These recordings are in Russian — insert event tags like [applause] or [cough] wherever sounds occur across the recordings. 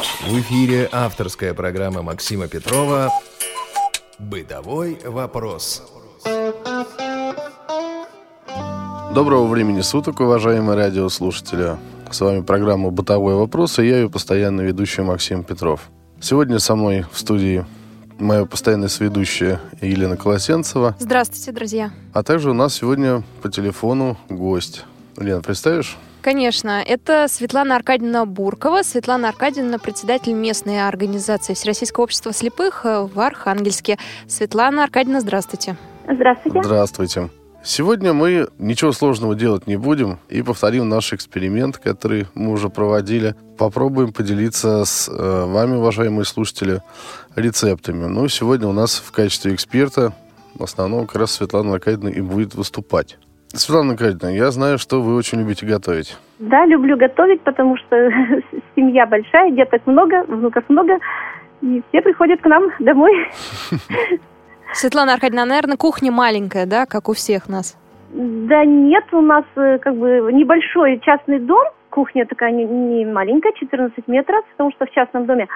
В эфире авторская программа Максима Петрова «Бытовой вопрос». Доброго времени суток, уважаемые радиослушатели. С вами программа «Бытовой вопрос» и я ее постоянно ведущий Максим Петров. Сегодня со мной в студии моя постоянная сведущая Елена Колосенцева. Здравствуйте, друзья. А также у нас сегодня по телефону гость. Лена, представишь? Конечно, это Светлана Аркадьевна Буркова. Светлана Аркадьевна, председатель местной организации Всероссийского общества слепых в Архангельске. Светлана Аркадьевна, здравствуйте. Здравствуйте. Здравствуйте. Сегодня мы ничего сложного делать не будем и повторим наш эксперимент, который мы уже проводили. Попробуем поделиться с э, вами, уважаемые слушатели, рецептами. Но сегодня у нас в качестве эксперта в основном как раз Светлана Аркадьевна и будет выступать. Светлана Аркадьевна, я знаю, что вы очень любите готовить. Да, люблю готовить, потому что [laughs] семья большая, деток много, внуков много, и все приходят к нам домой. [laughs] Светлана Аркадьевна, наверное, кухня маленькая, да, как у всех нас? Да нет, у нас э, как бы небольшой частный дом, кухня такая не, не маленькая, 14 метров, потому что в частном доме.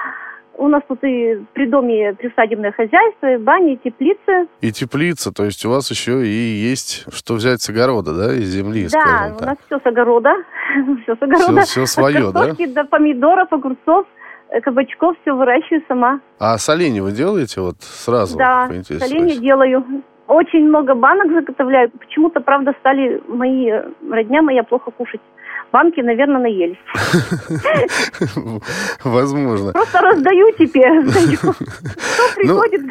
У нас тут и при доме присадебное хозяйство, и бани, и теплицы. И теплица, то есть у вас еще и есть что взять с огорода, да, из земли, Да, у нас все с огорода, [laughs] все с огорода. Все, все свое, От картошки до помидоров, огурцов, э, кабачков, все выращиваю сама. А соленье вы делаете вот сразу? Да, соленье делаю. Очень много банок заготовляю. Почему-то, правда, стали мои родня моя плохо кушать. Банки, наверное, наелись. [laughs] Возможно. Просто раздаю теперь. [laughs] Кто Ну, приходит?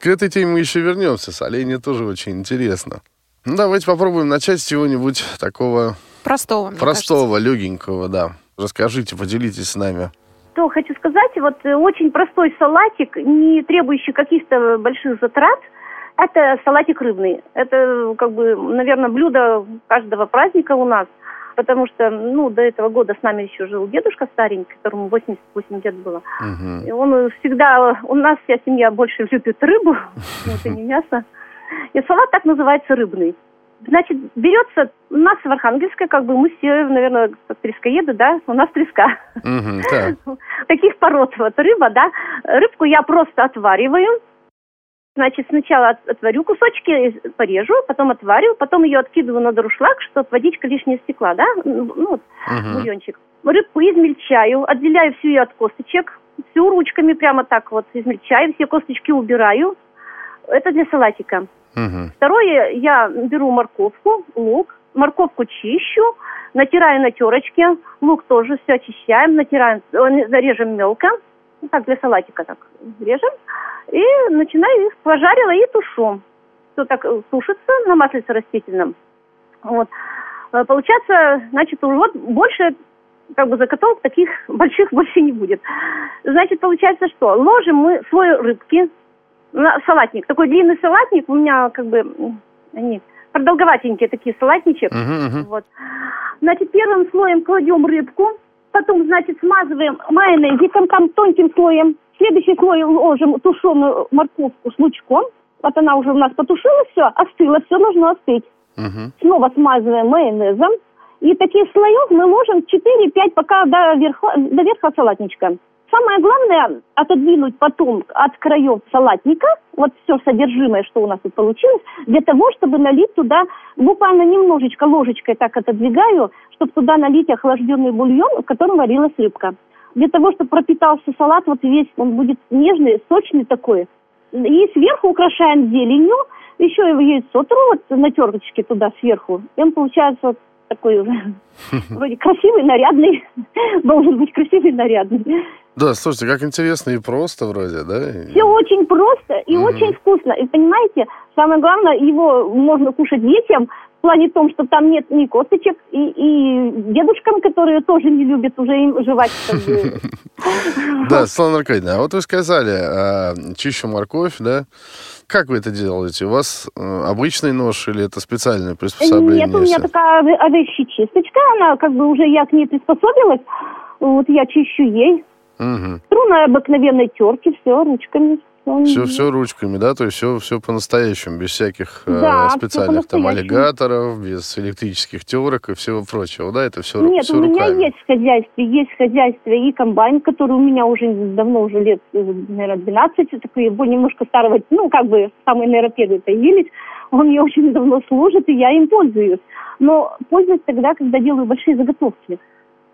К этой теме мы еще вернемся. Соленье тоже очень интересно. Ну, давайте попробуем начать с чего-нибудь такого Простого, мне простого, легенького, да. Расскажите, поделитесь с нами. Что хочу сказать, вот э, очень простой салатик, не требующий каких-то больших затрат, это салатик рыбный. Это, как бы, наверное, блюдо каждого праздника у нас, потому что, ну, до этого года с нами еще жил дедушка старенький, которому 88 лет было. Мгм. И он всегда, у нас вся семья больше любит рыбу, [laughs] вот, и не мясо. И салат так называется рыбный. Значит, берется у нас в Архангельске, как бы мы все, наверное, трескоеды, да, у нас треска. Мгм, так. [laughs] Таких пород, вот рыба, да. Рыбку я просто отвариваю. Значит, сначала от- отварю кусочки, порежу, потом отварю, потом ее откидываю на дуршлаг, чтобы водичка лишняя стекла, да, ну, вот, Мгм. бульончик. Рыбку измельчаю, отделяю всю ее от косточек, всю ручками прямо так вот измельчаю, все косточки убираю. Это для салатика. Мгм. Второе, я беру морковку, лук, морковку чищу, натираю на терочке, лук тоже все очищаем, натираем, э, режем мелко, ну, так для салатика так режем, и начинаю их пожарила и тушу. Все так э, тушится на маслице растительном. Вот. Э, Получается, значит, вот больше как бы заготовок таких [laughs] больших больше не будет. Значит, получается что? Ложим мы слой рыбки, на салатник. Такой длинный салатник, у меня как бы они продолговатенькие такие салатничек. Мгм, мгм. Вот. Значит, первым слоем кладем рыбку, потом, значит, смазываем майонезиком там тонким слоем. Следующий слой ложим тушеную морковку с лучком. Вот она уже у нас потушилась, все, остыло, все нужно остыть. Мгм. Снова смазываем майонезом. И таких слоев мы ложим 4-5, пока до верха, до верха салатничка. Самое главное отодвинуть потом от краев салатника, вот все содержимое, что у нас тут получилось, для того, чтобы налить туда, буквально немножечко ложечкой так отодвигаю, чтобы туда налить охлажденный бульон, в котором варилась рыбка. Для того, чтобы пропитался салат вот весь, он будет нежный, сочный такой. И сверху украшаем зеленью, еще его яйцо тру вот на терочке туда сверху. И он получается вот такой уже [laughs] вроде красивый, нарядный. [laughs] Должен быть красивый, нарядный. Да, слушайте, как интересно и просто вроде, да? Все очень просто и Мгм. очень вкусно. И понимаете, самое главное, его можно кушать детям в плане том, что там нет ни косточек, и, и дедушкам, которые тоже не любят уже им жевать. [laughs] Да, Светлана Аркадьевна, а вот вы сказали, а, чищу морковь, да? Как вы это делаете? У вас э, обычный нож или это специальное приспособление? Нет, у меня такая овощечисточка, она как бы уже я к ней приспособилась. Вот я чищу ей. Мгм. Тру на обыкновенной терке, все, ручками. Все, все ручками, да? То есть все, все по-настоящему, без всяких э, Да, всё специальных там аллигаторов, без электрических терок и всего прочего, да? Это все, Нет, все у меня руками. есть в хозяйстве, есть в хозяйстве и комбайн, который у меня уже давно, уже лет, э, наверное, 12, такой его немножко старого, ну, как бы самые, первые появились. Он мне очень давно служит, и я им пользуюсь. Но пользуюсь тогда, когда делаю большие заготовки.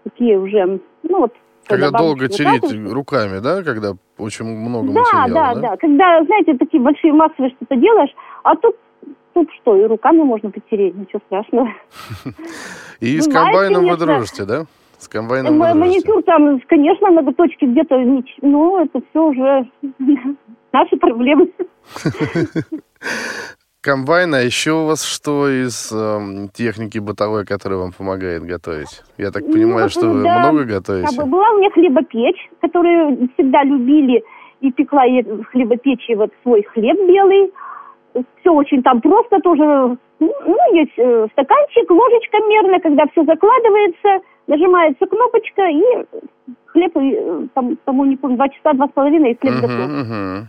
Такие уже, ну, вот. Когда долго тереть выкатывают. руками, да? Когда очень много Да, материала, да, да? да. Когда, знаете, такие большие массовые что-то делаешь, а тут, тут что, и руками можно потереть, ничего страшного. [laughs] И с Бывает, комбайном вы дружите, да? С комбайном. Маникюр там, конечно, ноготочки где-то, нич- ну, это все уже [laughs] наши проблемы. [laughs] Комбайн, а еще у вас что из эм, техники бытовой, которая вам помогает готовить? Я так Ну, понимаю, вот, что вы да, много Как готовите? бы была у меня хлебопечь, которую всегда любили, и пекла я в хлебопечи вот свой хлеб белый. Все очень там просто тоже. Ну, есть э, стаканчик, ложечка мерно, когда все закладывается, нажимается кнопочка, и хлеб, э, там, по-моему, не помню, два часа, два с половиной, и хлеб готов. Мгм,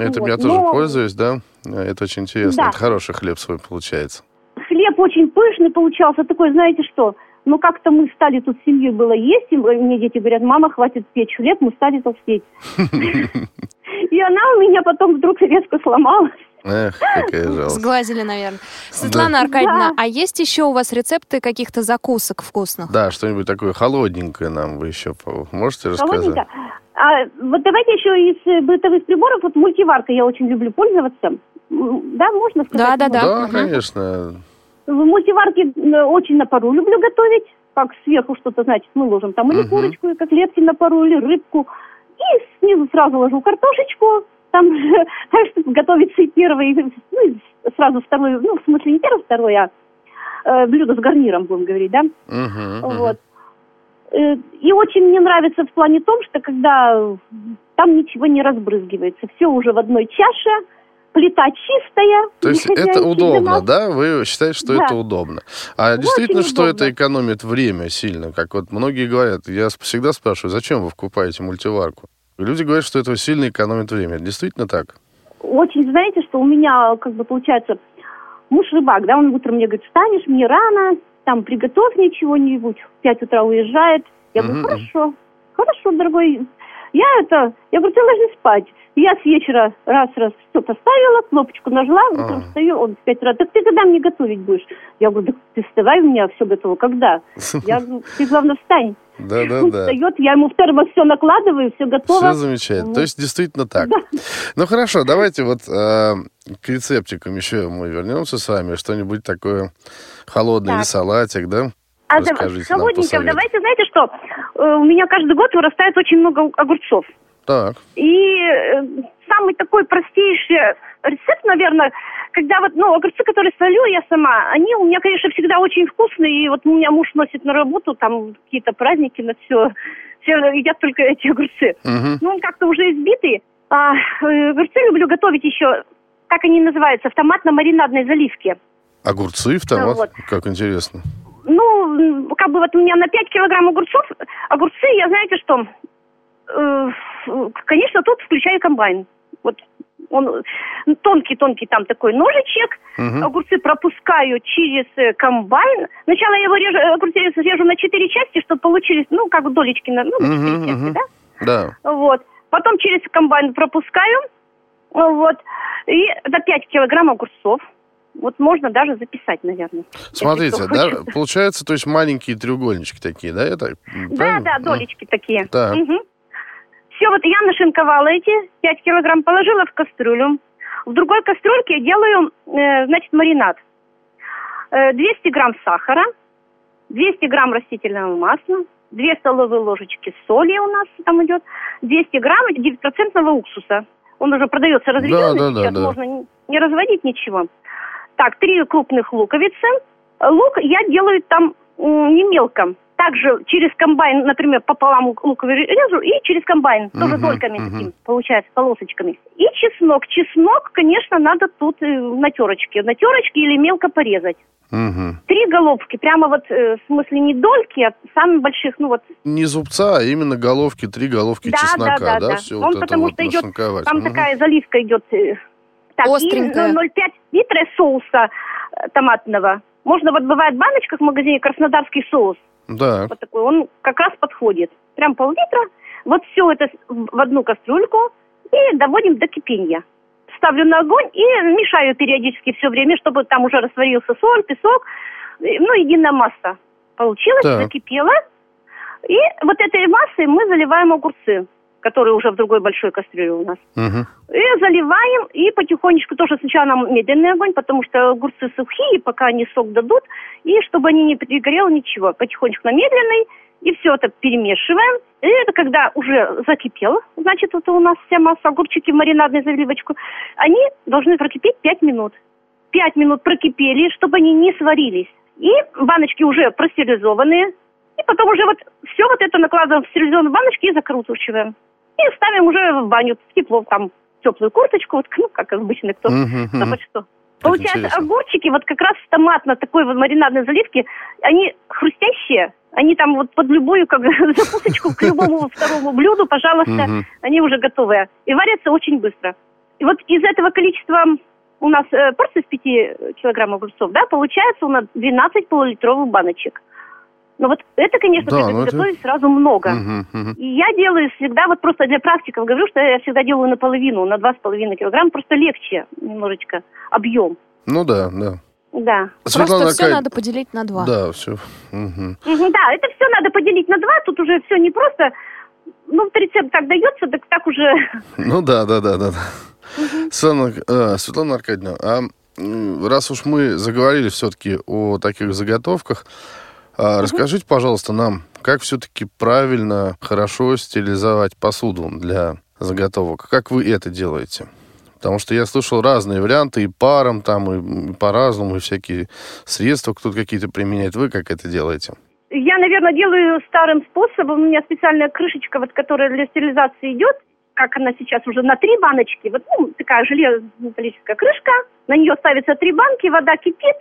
Этим Вот, я тоже но- пользуюсь, да? Это очень интересно. Да. Это хороший хлеб свой получается. Хлеб очень пышный получался, такой, знаете что, ну как-то мы стали тут с семьей было есть, и мне дети говорят, мама, хватит печь хлеб, мы стали толстеть. [laughs] И она у меня потом вдруг резко сломалась. Эх, какая жалость. Сглазили, наверное. Светлана Аркадьевна, а есть еще у вас рецепты каких-то закусок вкусных? Да, что-нибудь такое холодненькое нам вы еще можете рассказать? Холодненько. А вот давайте еще из э, бытовых приборов, вот мультиваркой я очень люблю пользоваться. Да, можно сказать? Да, да, Да, Мгм. конечно. В мультиварке очень на пару люблю готовить. Как сверху что-то, значит, мы ложим там или Мгм. курочку, и котлетки на пару, или рыбку. И снизу сразу ложу картошечку. Там же, [laughs] так, чтобы готовится и первый, ну, и сразу второй, ну, в смысле, не первый, второй, а э, блюдо с гарниром, будем говорить, да? Мгм, мгм. Вот. Э, И очень мне нравится в плане том, что когда там ничего не разбрызгивается, все уже в одной чаше, плита чистая. То есть это удобно, да? Вы считаете, что Да. это удобно? А действительно, что удобно. это экономит время сильно? Как вот многие говорят, я всегда спрашиваю, зачем вы покупаете мультиварку? И Люди говорят, что это сильно экономит время. Это действительно так? Очень, знаете, что у меня, как бы, получается, муж рыбак, да, он утром мне говорит, встанешь, мне рано, там, приготовь мне чего-нибудь, в 5 утра уезжает. Я говорю, хорошо, хорошо, дорогой. Я это, я говорю, ты ложись спать. Я с вечера раз-раз все поставила, кнопочку нажала, утром А. встаю, он в 5 утра, так ты когда мне готовить будешь? Я говорю, да ты вставай, у меня все готово, когда? Я [laughs] говорю, ты главное встань. Он Да-да-да. встает, я ему в термос все накладываю, все готово. Все замечательно. То есть действительно так. Ну хорошо, давайте вот э, к рецептикам еще мы вернемся с вами. Что-нибудь такое холодное или Так. салатик, да? А да- Расскажите нам, холодненько, посоветуйте. давайте, знаете что, Э, у меня каждый год вырастает очень много огурцов. Так. И э, самый такой простейший рецепт, наверное, когда вот, ну, огурцы, которые солю я сама, они у меня, конечно, всегда очень вкусные. И вот у меня муж носит на работу, там какие-то праздники на все, все едят только эти огурцы. Мгм. Ну, он как-то уже избитый. А, э, огурцы люблю готовить еще, как они называются, в томатно-маринадной заливке. Огурцы в томат? Вот. Как интересно. Ну, как бы вот у меня на 5 килограмм огурцов, огурцы, я знаете что, э, конечно, тут включаю комбайн. Вот он тонкий-тонкий там такой ножичек, Мгм. огурцы пропускаю через э, комбайн. Сначала я его режу, э, огурцы режу на 4 части, чтобы получились, ну, как долечки на, ну, на 4 Мгм, части, мгм. да? Да. Вот. Потом через комбайн пропускаю. Вот. И до 5 килограмм огурцов. Вот можно даже записать, наверное. Смотрите, да, получается, то есть маленькие треугольнички такие, да, это? Да, правильно? да, Ну, долечки такие. Так. Все, вот я нашинковала эти 5 килограмм, положила в кастрюлю. В другой кастрюльке делаю, э, значит, маринад. Э, 200 грамм сахара, 200 грамм растительного масла, 2 столовые ложечки соли у нас там идет, 200 грамм 9% уксуса. Он уже продается разведенный, Да, да, да, сейчас да. можно не разводить ничего. Так, три крупных луковицы. Лук я делаю там не мелко. также через комбайн, например, пополам лук режу и через комбайн, тоже Мгм, дольками мгм. таким, получается, полосочками. И чеснок. Чеснок, конечно, надо тут э, на терочке. На терочке или мелко порезать. Мгм. Три головки, прямо вот, э, в смысле, не дольки, а самых больших, ну вот, Не зубца, а именно головки, три головки Да, чеснока, да, да, да. Все Он вот потому вот что идет- там Мгм. такая заливка идет. Так, и Остренькая. 0,5 литра соуса э, томатного. Можно, вот бывает в баночках в магазине краснодарский соус. Да. Вот такой, он как раз подходит. Прям пол-литра. Вот все это в одну кастрюльку и доводим до кипения. Ставлю на огонь и мешаю периодически все время, чтобы там уже растворился соль, песок, э, ну, единая масса получилась, Так. закипела. И вот этой массой мы заливаем огурцы, которые уже в другой большой кастрюле у нас. Мгм. И заливаем, и потихонечку тоже сначала нам медленный огонь, потому что огурцы сухие, пока они сок дадут, и чтобы они не перегорело ничего. Потихонечку на медленный, и все это перемешиваем. И это когда уже закипело, значит, вот у нас вся масса огурчики в маринадную заливочку, они должны прокипеть 5 минут. 5 минут прокипели, чтобы они не сварились. И баночки уже простерилизованные. И потом уже вот все вот это накладываем в стерилизованные баночки и закручиваем. И ставим уже в баню, в тепло, там, теплую курточку, вот, ну, как обычно, кто под что. Получается, интересно. огурчики вот как раз в томатно такой вот маринадной заливке, они хрустящие, они там вот под любую как [laughs] закусочку к любому [laughs] второму блюду, пожалуйста, они уже готовые. И варятся очень быстро. И вот из этого количества у нас э, порция из 5 килограмм огурцов, да, получается у нас 12 полулитровых баночек. Но вот это, конечно, Да, когда ну это- готовить сразу много. Мгм, мгм. И я делаю всегда, вот просто для практиков говорю, что я всегда делаю наполовину, на 2,5 килограмма, просто легче немножечко объем. Ну да, да. Да. Светлана Просто все надо поделить на два. Да, все. Мгм. Мгм, Да, это все надо поделить на два, тут уже все не просто, ну, вот рецепт так дается, так так уже... Ну да, да, да, да. да. Светлана, э, Светлана Аркадьевна, а раз уж мы заговорили все-таки о таких заготовках, а, расскажите, пожалуйста, нам, как все-таки правильно, хорошо стерилизовать посуду для заготовок? Как вы это делаете? Потому что я слышал разные варианты, и паром там, и, по-разному, и всякие средства кто-то какие-то применяет. Вы как это делаете? Я, наверное, делаю старым способом. У меня специальная крышечка, вот, которая для стерилизации идет, как она сейчас уже на три баночки. Вот ну, такая железная металлическая крышка. На нее ставятся три банки, вода кипит,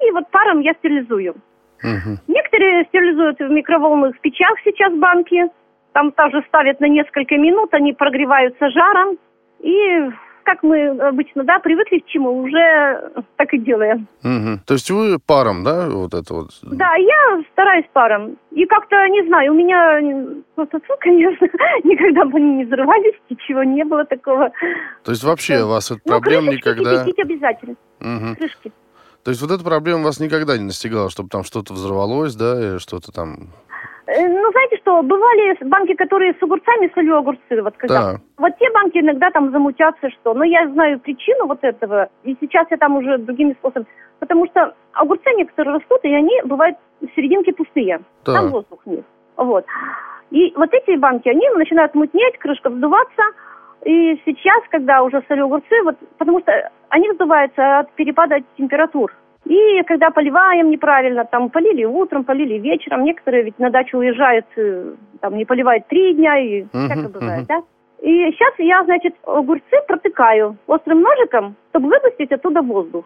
и вот паром я стерилизую. Мгм. Некоторые стерилизуют в микроволновых печах сейчас банки. Там тоже ставят на несколько минут, они прогреваются жаром. И как мы обычно, да, привыкли к чему, уже так и делаем. Мгм. То есть вы паром, да, вот это вот? Да, я стараюсь паром. И как-то, не знаю, у меня, ну, ну, конечно, [laughs] никогда бы они не взрывались, ничего не было такого. То есть вообще Да. у вас эта Но проблема никогда... обязательно, Мгм. крышки. То есть вот эта проблема вас никогда не настигала, чтобы там что-то взорвалось, да, и что-то там... Э, Ну, знаете что, бывали банки, которые с огурцами, солю огурцы, вот когда... Да. Вот те банки иногда там замутятся, что... Но я знаю причину вот этого, и сейчас я там уже другими способами. Потому что огурцы некоторые растут, и они бывают в серединке пустые. Да. Там воздух нет. Вот. И вот эти банки, они начинают мутнеть, крышка вздуваться. И сейчас, когда уже солю огурцы, вот, потому что они вздуваются от перепада температур. И когда поливаем неправильно, там полили утром, полили вечером, некоторые ведь на дачу уезжают, э, там не поливают три дня, и всякое бывает, мгм. да? И сейчас я, значит, огурцы протыкаю острым ножиком, чтобы выпустить оттуда воздух.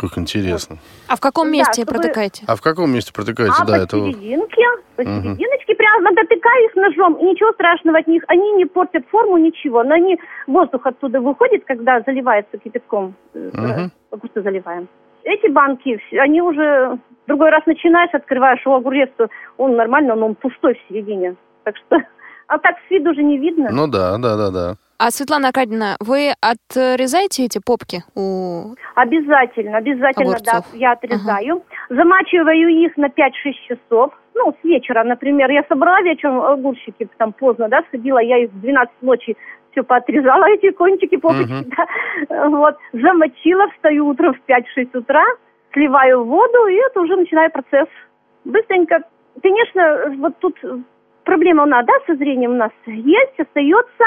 Как интересно. А в каком Да, месте чтобы- протыкаете? А в каком месте протыкаете? а да, это... посерединке, Мгм. посерединочке прямо дотыкаю их ножом, и ничего страшного от них, они не портят форму, ничего, но они, воздух оттуда выходит, когда заливается кипятком, э, Мгм. огурцы заливаем. Эти банки, они уже, другой раз начинаешь, открываешь, у огурец, он нормально, но он пустой в середине, так что, [laughs] а так с виду уже не видно. Ну да, да, да, да. А, Светлана Аркадьевна, вы отрезаете эти попки у... Обязательно, обязательно, да, Огурцов. я отрезаю. Замачиваю их на 5-6 часов. Ну, с вечера, например. Я собрала вечером огурчики, там поздно, да, сходила, я их в 12 ночи все поотрезала, [laughs] эти кончики, попочки, Мгм. да. Вот, замочила, встаю утром в 5-6 утра, сливаю воду, и это уже начинаю процесс. Быстренько. Конечно, вот тут проблема у нас, да, со зрением у нас есть, остается.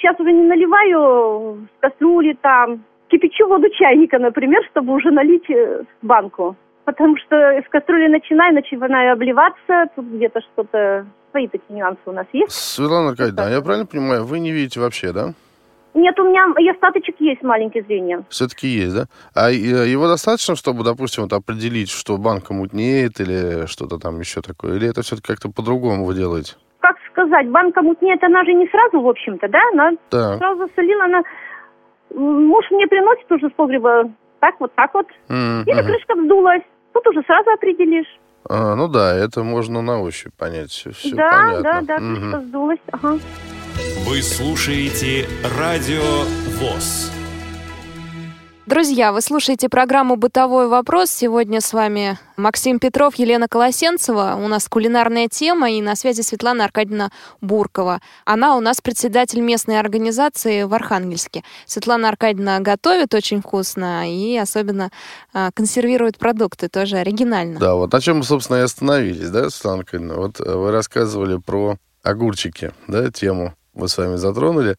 Сейчас уже не наливаю в кастрюли там, кипячу воду чайника, например, чтобы уже налить э, в банку. потому что с кастрюли начинаю, начинаю обливаться, тут где-то что-то, свои такие нюансы у нас есть. Светлана Аркадьевна, я правильно понимаю, вы не видите вообще, да? Нет, у меня и остаточек есть маленький зрение. Все-таки есть, да? А его достаточно, чтобы, допустим, вот определить, что банка мутнеет или что-то там еще такое? Или это все-таки как-то по-другому вы делаете? Сказать, банка мутнеет, она же не сразу, в общем-то, да? Она Так. сразу солила, она... Муж мне приносит уже с погреба так вот, так вот. М, Или крышка вздулась. Тут уже сразу определишь. А, ну да, это можно на ощупь понять. Все, да, понятно. да, да, крышка сдулась. Ага. Вы слушаете Радио ВОЗ. Друзья, вы слушаете программу «Бытовой вопрос». Сегодня с вами Максим Петров, Елена Колосенцева. У нас кулинарная тема, и на связи Светлана Аркадьевна Буркова. Она у нас председатель местной организации в Архангельске. Светлана Аркадьевна готовит очень вкусно и особенно а, консервирует продукты, тоже оригинально. Да, вот на чем мы, собственно, и остановились, да, Светлана Аркадьевна? Вот э, вы рассказывали про огурчики, да, тему вы с вами затронули.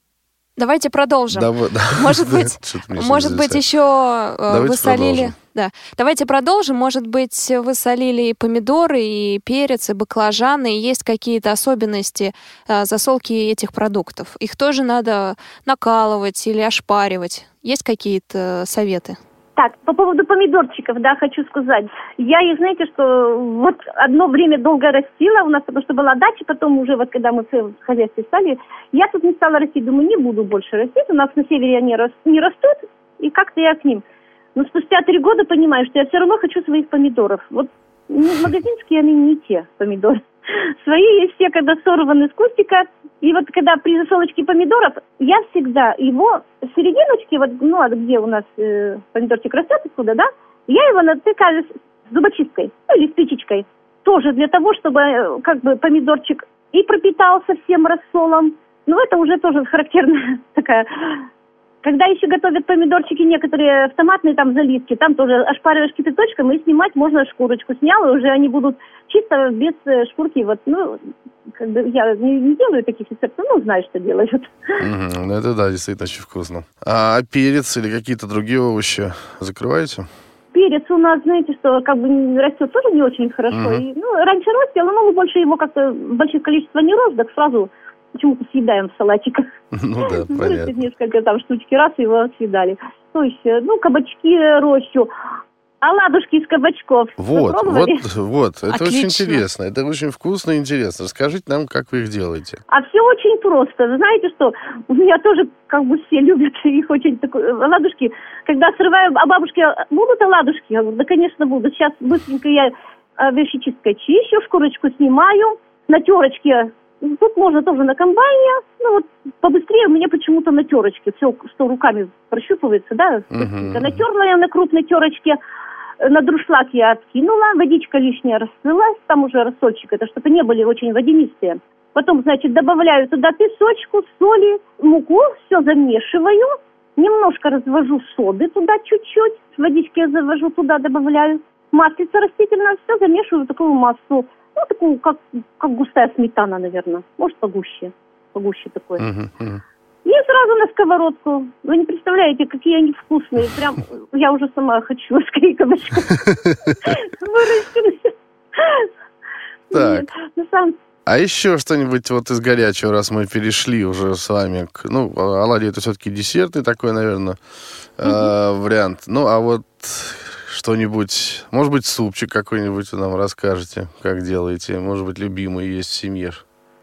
Давайте продолжим. Да, вы- [laughs] да, Может быть, Может быть, еще э, Давайте вы солили... продолжим. Да. Давайте продолжим. Может быть, вы солили и помидоры, и перец, и баклажаны, и есть какие-то особенности э, засолки этих продуктов. Их тоже надо накалывать или ошпаривать. Есть какие-то советы? Так, по поводу помидорчиков, да, хочу сказать. Я их, знаете, что вот одно время долго растила у нас, потому что была дача, потом уже вот когда мы в хозяйстве стали, я тут не стала расти, думаю, не буду больше растить, у нас на севере они не растут, и как-то я к ним. Но спустя три года понимаю, что я все равно хочу своих помидоров. Вот не- магазинские они не те помидоры. Свои все, когда сорваны с кустика. И вот когда при засолочке помидоров, я всегда его с серединочки, вот, ну, а где у нас э, помидорчик растет, откуда, да, я его натыкаю зубочисткой, ну, или спичечкой. Тоже для того, чтобы э, как бы помидорчик и пропитался всем рассолом. Ну, это уже тоже характерная [laughs] такая когда еще готовят помидорчики некоторые в томатные там заливки, там тоже ошпариваешь кипяточком и снимать можно шкурочку. Снял, и уже они будут чисто без э, шкурки. Вот, ну, как бы я не, не делаю таких рецептов, ну, знаю, что делают. Мгм, ну, это да, действительно очень вкусно. А перец или какие-то другие овощи закрываете? Перец у нас, знаете, что как бы растет тоже не очень хорошо. Мгм. И, ну, раньше растил, но мы больше его как-то больших количествах не рос, так сразу почему-то съедаем в салатиках. [laughs] Ну да, понятно. несколько там штучки, раз его съедали. То есть, э, ну, кабачки рощу, оладушки из кабачков. Вот, вот, [laughs] вот, это очень Отлично. интересно, это очень вкусно и интересно. Расскажите нам, как вы их делаете. А все очень просто. Вы знаете, что у меня тоже как бы все [laughs] любят их очень такой, э, оладушки. Когда срываю, а бабушки, а будут оладушки? Я говорю, да, конечно, будут. Сейчас быстренько я э, вещечисткой чищу, шкурочку снимаю, на терочке. Тут можно тоже на комбайне. Ну вот побыстрее у меня почему-то на терочке. Все, что руками прощупывается, да. Быстренько. Натерла я на крупной терочке. Э, На друшлаг я откинула, водичка лишняя расплылась, там уже рассольчик, это чтобы не были очень водянистые. Потом, значит, добавляю туда песочку, соли, муку, все замешиваю, немножко развожу соды туда чуть-чуть, водички я завожу туда, добавляю, маслица растительное, все замешиваю в такую массу, ну, такую, как, как густая сметана, наверное, может, погуще, погуще. Мгм, мгм. И сразу на сковородку. Вы не представляете, какие они вкусные. Прям я уже сама хочу скорее кабачков [laughs] вырастить. Так. А еще что-нибудь вот из горячего, раз мы перешли уже с вами к... Ну, оладьи это все-таки десертный такой, наверное, э, вариант. Ну, а вот что-нибудь... Может быть, супчик какой-нибудь нам расскажете, как делаете. Может быть, любимый есть в семье.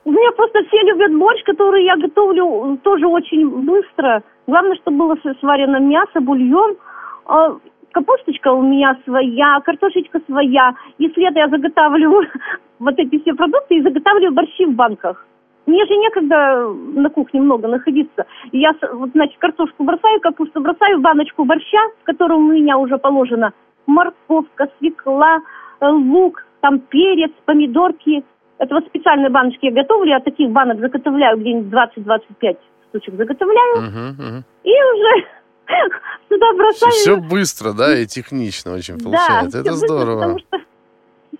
У меня просто все любят борщ, который я готовлю тоже очень быстро. Главное, чтобы было сварено мясо, бульон. А, Капусточка у меня своя, картошечка своя. Если это я заготавливаю [laughs] вот эти все продукты и заготавливаю борщи в банках. Мне же некогда на кухне много находиться. Я, значит, картошку бросаю, капусту бросаю баночку борща, в котором у меня уже положено морковка, свекла, э, лук, там перец, помидорки. Это вот специальные баночки я готовлю, я таких банок заготовляю где-нибудь 20-25 штучек заготовляю. Мгм, мгм. И уже [laughs] сюда бросаю. Все быстро, да, и технично очень получается. Да, это быстро, здорово. потому что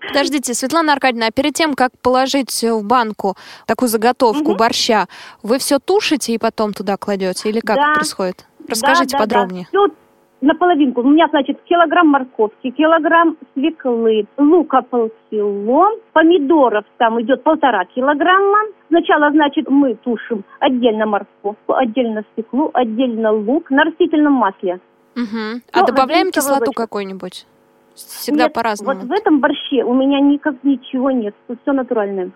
Подождите, Светлана Аркадьевна, а перед тем, как положить в банку такую заготовку Мгм. борща, вы все тушите и потом туда кладете? Или как Да. происходит? Расскажите Да, да, подробнее. Да. Все, наполовинку. У меня, значит, килограмм морковки, килограмм свеклы, лука полкило, помидоров там идет полтора килограмма. Сначала, значит, мы тушим отдельно морковку, отдельно свеклу, отдельно лук на растительном масле. Угу. А Ну, добавляем кислоту какую-нибудь? Всегда Нет, по-разному. Вот в этом борще у меня никак ничего нет, все натуральное.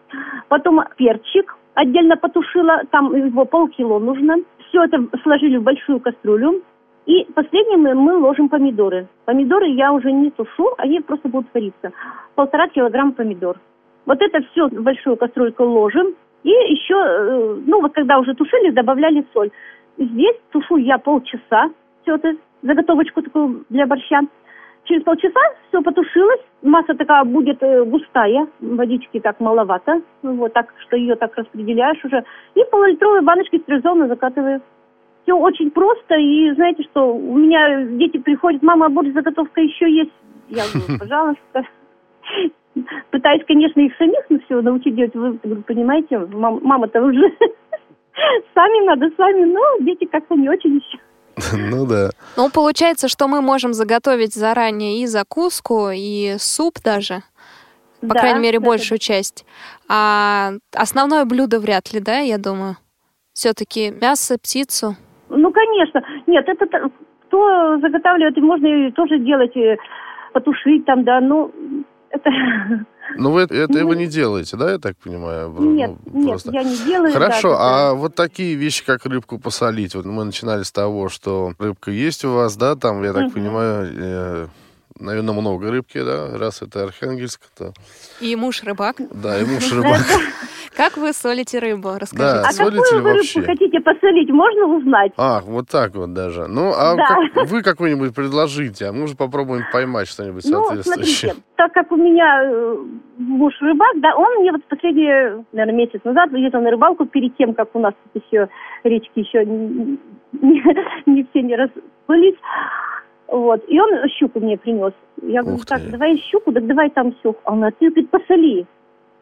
Потом перчик отдельно потушила, там его полкило нужно. Все это сложили в большую кастрюлю. И последним мы, ложим помидоры. Помидоры я уже не тушу, они просто будут вариться. Полтора килограмма помидор. Вот это все в большую кастрюльку ложим. И еще, э, ну вот когда уже тушили, добавляли соль. Здесь тушу я полчаса. Все это, заготовочку такую для борща. Через полчаса все потушилось, масса такая будет э, густая, водички так маловато, Ну, вот так, что ее так распределяешь уже. И полулитровые баночки стерилизованно закатываю. Все очень просто, и знаете что, у меня дети приходят, мама, а борщ заготовка еще есть. Я говорю, [laughs] пожалуйста. Пытаюсь, конечно, их самих на все научить делать. Вы понимаете, мам- мама-то уже [laughs] сами надо, сами, но дети как-то не очень еще. [laughs] Ну да. Ну, получается, что мы можем заготовить заранее и закуску, и суп даже, по Да, крайней мере, да, большую часть. А основное блюдо вряд ли, да, я думаю? Все-таки мясо, птицу. Ну, конечно. Нет, это кто заготавливает, и можно и тоже делать, и потушить там, да, ну, это... [laughs] Ну вы это, это Ну, не делаете, да, я так понимаю? Нет, Ну, нет, я не делаю. Хорошо, да, а вот такие вещи, как рыбку посолить, вот мы начинали с того, что рыбка есть у вас, да, там, я так Мгм. понимаю, наверное, много рыбки, да, раз это Архангельск, то, И муж рыбак. да, и муж [laughs] рыбак. Как вы солите рыбу? Да, Расскажите. А солите какую вы вообще? рыбку хотите посолить, можно узнать? А, вот так вот даже. Ну, а Да. как- вы какой-нибудь предложите, а мы уже попробуем поймать что-нибудь Ну, соответствующее. смотрите, так как у меня э, муж рыбак, да, он мне вот последние, наверное, месяц назад ездил на рыбалку перед тем, как у нас тут еще речки еще не, не- [laughs] не все не расплылись. Вот. И он щуку мне принес. Я говорю, Ух так, ты. давай щуку, так давай там все. А он, а ты, говорит, посоли.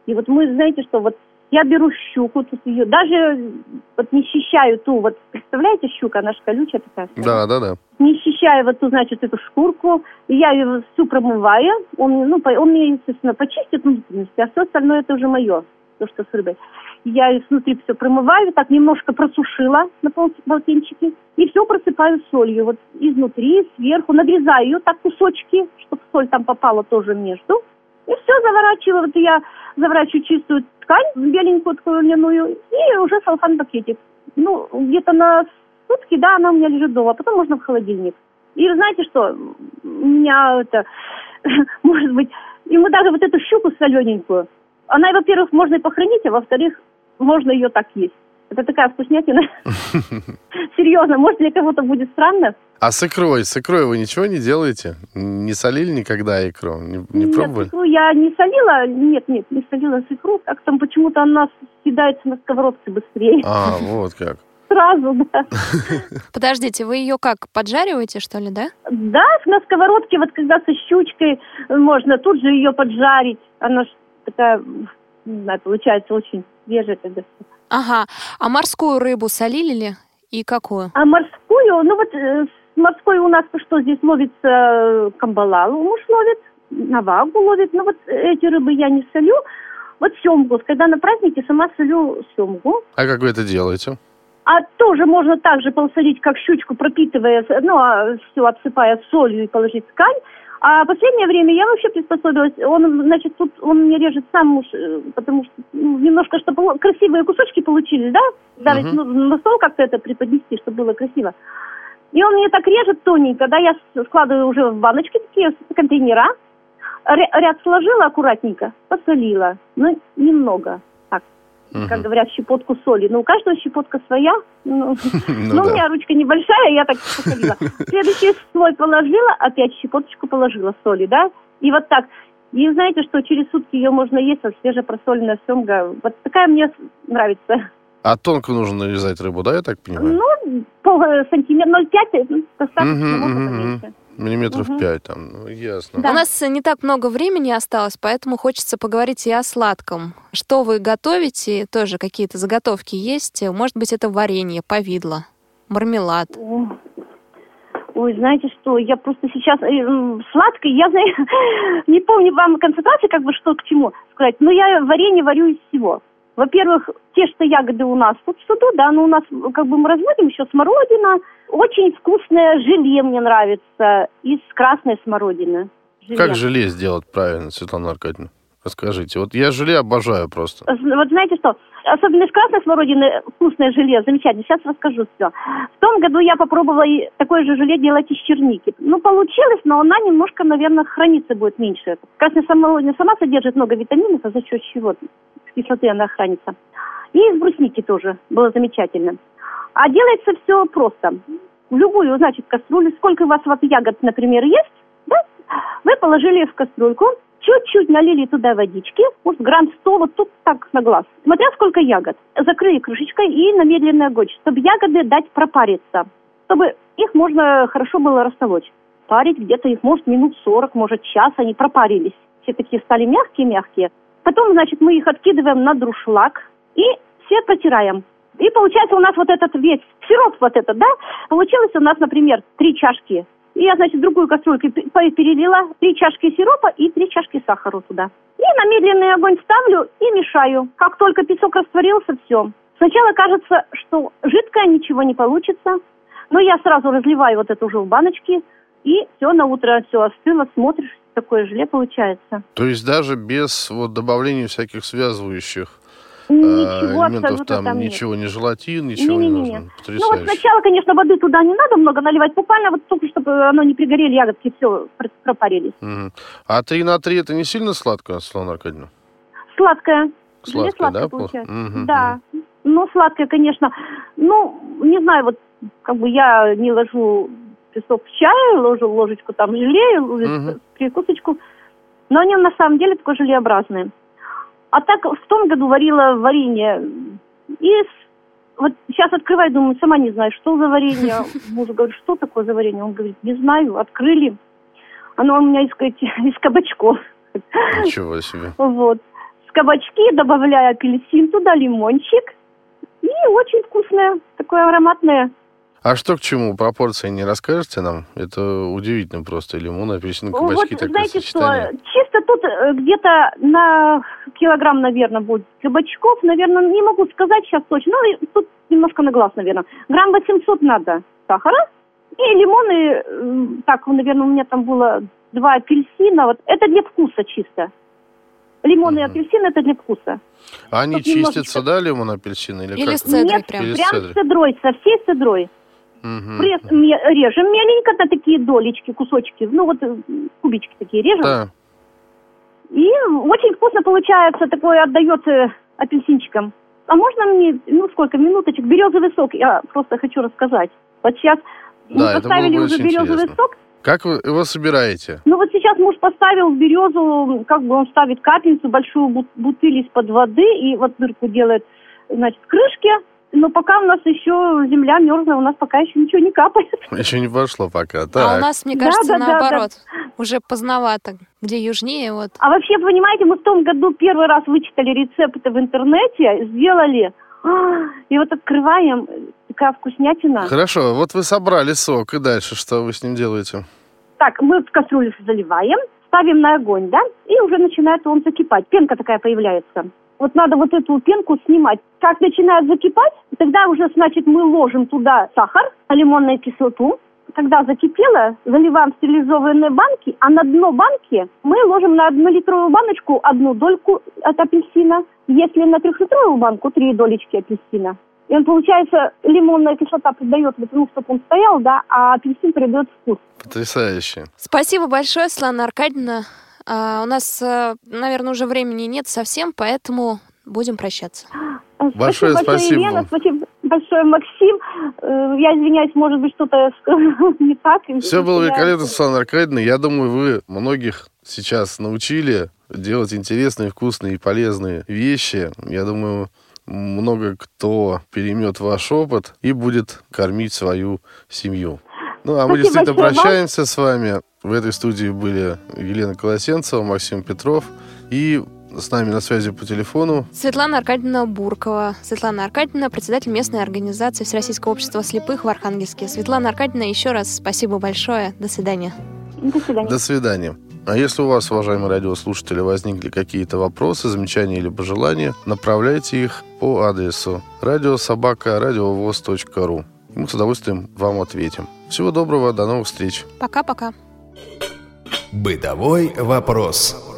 И вот мы, знаете что, вот я беру щуку, тут ее, даже вот не счищаю ту, вот представляете, щука, она же колючая такая. Да, да, да. не счищаю вот ту, значит, эту шкурку, и я ее всю промываю. Он, ну, он мне, естественно, почистит внутренности, а все остальное это уже мое, то, что с рыбой. Я ее внутри все промываю, так немножко просушила на пол- полотенчике, и все просыпаю солью. Вот изнутри, сверху, надрезаю ее так кусочки, чтобы соль там попала тоже между. И все заворачиваю. Вот я заворачиваю чистую ткань, беленькую такую льняную, и уже салфан пакетик. Ну, где-то на сутки, да, она у меня лежит дома, а потом можно в холодильник. И знаете что, у меня это, [laughs] может быть, мы даже вот эту щуку солененькую, она, во-первых, можно и похоронить, а во-вторых, можно ее так есть. Это такая вкуснятина. [laughs] Серьезно, может для кого-то будет странно? А с икрой, с икрой вы ничего не делаете? Не солили никогда икру? Не, не нет, пробовали? икру я не солила, нет, нет, не солила с икру, как там почему-то она съедается на сковородке быстрее. А, вот как. Сразу, да. [laughs] Подождите, вы ее как, поджариваете, что ли, да? Да, на сковородке, вот когда со щучкой можно тут же ее поджарить. Она ж такая, не знаю, получается очень свежая когда. Ага. А морскую рыбу солили ли? И какую? А морскую, ну вот э, с морской у нас что здесь ловится э, камбалал, муж ловит, навагу ловит. Ну вот эти рыбы я не солю. Вот семгу, когда на празднике сама солю семгу. А как вы это делаете? А тоже можно так же посолить, как щучку, пропитывая, ну, все обсыпая солью и положить в ткань. А последнее время я вообще приспособилась. Он, значит, тут он мне режет сам муж, э, потому что ну, немножко, чтобы красивые кусочки получились, да? Даже Мгм. ну, на стол как-то это преподнести, чтобы было красиво. И он мне так режет тоненько, да, я складываю уже в баночки такие, контейнера, ря- ряд сложила аккуратненько, посолила, ну, немного, так, как Мгм. говорят, щепотку соли. Но у каждого щепотка своя. Ну, [laughs] Ну ну, у меня ручка небольшая, я так посолила. Следующий слой положила, опять щепоточку положила соли, да? И вот так. И знаете, что через сутки ее можно есть, вот свежепросоленная семга. Вот такая мне нравится. А тонко нужно нарезать рыбу, да, я так понимаю? Ну, пол сантиметра, 0,5, ну, достаточно, мгм, поменьше. Миллиметров Мгм. пять там, ну, ясно. Да. У нас не так много времени осталось, поэтому хочется поговорить и о сладком. Что вы готовите? Тоже какие-то заготовки есть? Может быть, это варенье, повидло, мармелад. О, Ой, знаете что, я просто сейчас э, сладкое, я знаю, [laughs] не помню вам концентрации, как бы что к чему сказать, но я варенье варю из всего. Во-первых, те, что ягоды у нас тут в саду, да, но у нас как бы мы разводим еще смородина. Очень вкусное желе мне нравится из красной смородины. Желе. Как желе сделать правильно, Светлана Аркадьевна? Расскажите. Вот я желе обожаю просто. Вот знаете что, особенно из красной смородины вкусное желе, замечательно. Сейчас расскажу все. В том году я попробовала такое же желе делать из черники. Ну, получилось, но она немножко, наверное, храниться будет меньше. Красная смородина сама содержит много витаминов, а за счет чего кислоты она хранится. И из брусники тоже было замечательно. А делается все просто. В любую, значит, кастрюлю, сколько у вас вот ягод, например, есть, да? вы положили в кастрюльку, чуть-чуть налили туда водички, может, грамм 100, вот тут так на глаз, смотря сколько ягод. Закрыли крышечкой и на медленный огонь, чтобы ягоды дать пропариться, чтобы их можно хорошо было растолочь. Парить где-то их, может, минут 40, может, час они пропарились. Все такие стали мягкие-мягкие. Потом, значит, мы их откидываем на друшлаг и все протираем. И получается у нас вот этот весь сироп вот этот, да, получилось у нас, например, три чашки. И я, значит, другую кастрюльку перелила, три чашки сиропа и три чашки сахара туда. И на медленный огонь ставлю и мешаю. Как только песок растворился, все. Сначала кажется, что жидкое, ничего не получится. Но я сразу разливаю вот это уже в баночки. И все, на утро все остыло, смотришь, такое желе получается. То есть даже без вот добавления всяких связывающих Ничего, элементов там, там ничего, не желатин, ничего не, не, не, не нужно. Ну вот сначала, конечно, воды туда не надо много наливать, буквально вот только чтобы оно не пригорели, ягодки все пропарились. Угу. А 3 на 3 это не сильно сладко, Светлана Аркадьевна? Сладкое. Сладкое, сладкое да? Получается. Угу, да. Угу. Ну, сладкое, конечно. Ну, не знаю, вот как бы я не ложу песок в чай, ложу ложечку там желе, угу. прикусочку. Но они на самом деле такой желеобразные. А так в том году варила варенье. И вот сейчас открываю, думаю, сама не знаю, что за варенье. [laughs] Мужу говорю, что такое за варенье? Он говорит, не знаю, открыли. Оно у меня из, [laughs] из кабачков. Ничего себе. Вот. С кабачки добавляю апельсин туда, лимончик. И очень вкусное, такое ароматное. А что к чему? Пропорции не расскажете нам? Это удивительно просто. Лимон, апельсин, кабачки, вот, такое знаете сочетание. что, чисто тут э, где-то на килограмм, наверное, будет кабачков. Наверное, не могу сказать сейчас точно. Ну, тут немножко на глаз, наверное. Грамм 800 надо сахара. И лимоны, так, наверное, у меня там было два апельсина. Вот это для вкуса чисто. Лимон и апельсин это для вкуса. А они Тут чистятся, немножечко... да, лимон, апельсин? Или, или как? с цедрой Нет, прям? Или прям с цедрой, со всей цедрой. Угу. Пресс, режем меленько на такие долечки, кусочки, ну вот э, кубички такие режем. Да. И очень вкусно получается, такое отдается апельсинчиком. А можно мне, ну сколько, минуточек, березовый сок, я просто хочу рассказать. Вот сейчас да, мы поставили уже березовый интересно. сок. Как вы его собираете? Ну вот сейчас муж поставил в березу, как бы он ставит капельницу, большую бутыль из-под воды, и вот дырку делает, значит, крышки, но пока у нас еще земля мерзлая, у нас пока еще ничего не капает. [laughs] Еще не пошло пока, так. А у нас, мне кажется, да, да, наоборот. Да, да. Уже поздновато. Где южнее, вот. А вообще, понимаете, мы в том году первый раз вычитали рецепты в интернете, сделали, и вот открываем, такая вкуснятина. Хорошо, вот вы собрали сок, и дальше что вы с ним делаете? Так, мы в кастрюлю заливаем, ставим на огонь, да, и уже начинает он закипать. Пенка такая появляется. Вот надо вот эту пенку снимать. Как начинает закипать, тогда уже, значит, мы ложим туда сахар, лимонную кислоту. Когда закипело, заливаем в стерилизованные банки, а на дно банки мы ложим на однолитровую баночку одну дольку от апельсина. Если на трехлитровую банку, три долечки апельсина. И он, получается, лимонная кислота придает ну, чтобы он стоял, да, а апельсин придает вкус. Потрясающе. Спасибо большое, Светлана Аркадьевна. А, у нас, э, наверное, уже времени нет совсем, поэтому будем прощаться. Большое спасибо. Большое, Елена, спасибо большое, Максим. Э, я извиняюсь, может быть, что-то [laughs] не так. Все было великолепно, Светлана Аркадьевна. Я думаю, вы многих сейчас научили делать интересные, вкусные и полезные вещи. Я думаю, много кто переймет ваш опыт и будет кормить свою семью. Ну, а Спасибо мы действительно прощаемся вам. с вами. В этой студии были Елена Колосенцева, Максим Петров. И С нами на связи по телефону Светлана Аркадьевна Буркова. Светлана Аркадьевна, председатель местной организации Всероссийского общества слепых в Архангельске. Светлана Аркадьевна, еще раз спасибо большое. До свидания. До свидания. До свидания. А если у вас, уважаемые радиослушатели, возникли какие-то вопросы, замечания или пожелания, направляйте их по адресу радиособака.радиовоз.ру. Мы с удовольствием вам ответим. Всего доброго, до новых встреч. Пока-пока. Бытовой вопрос.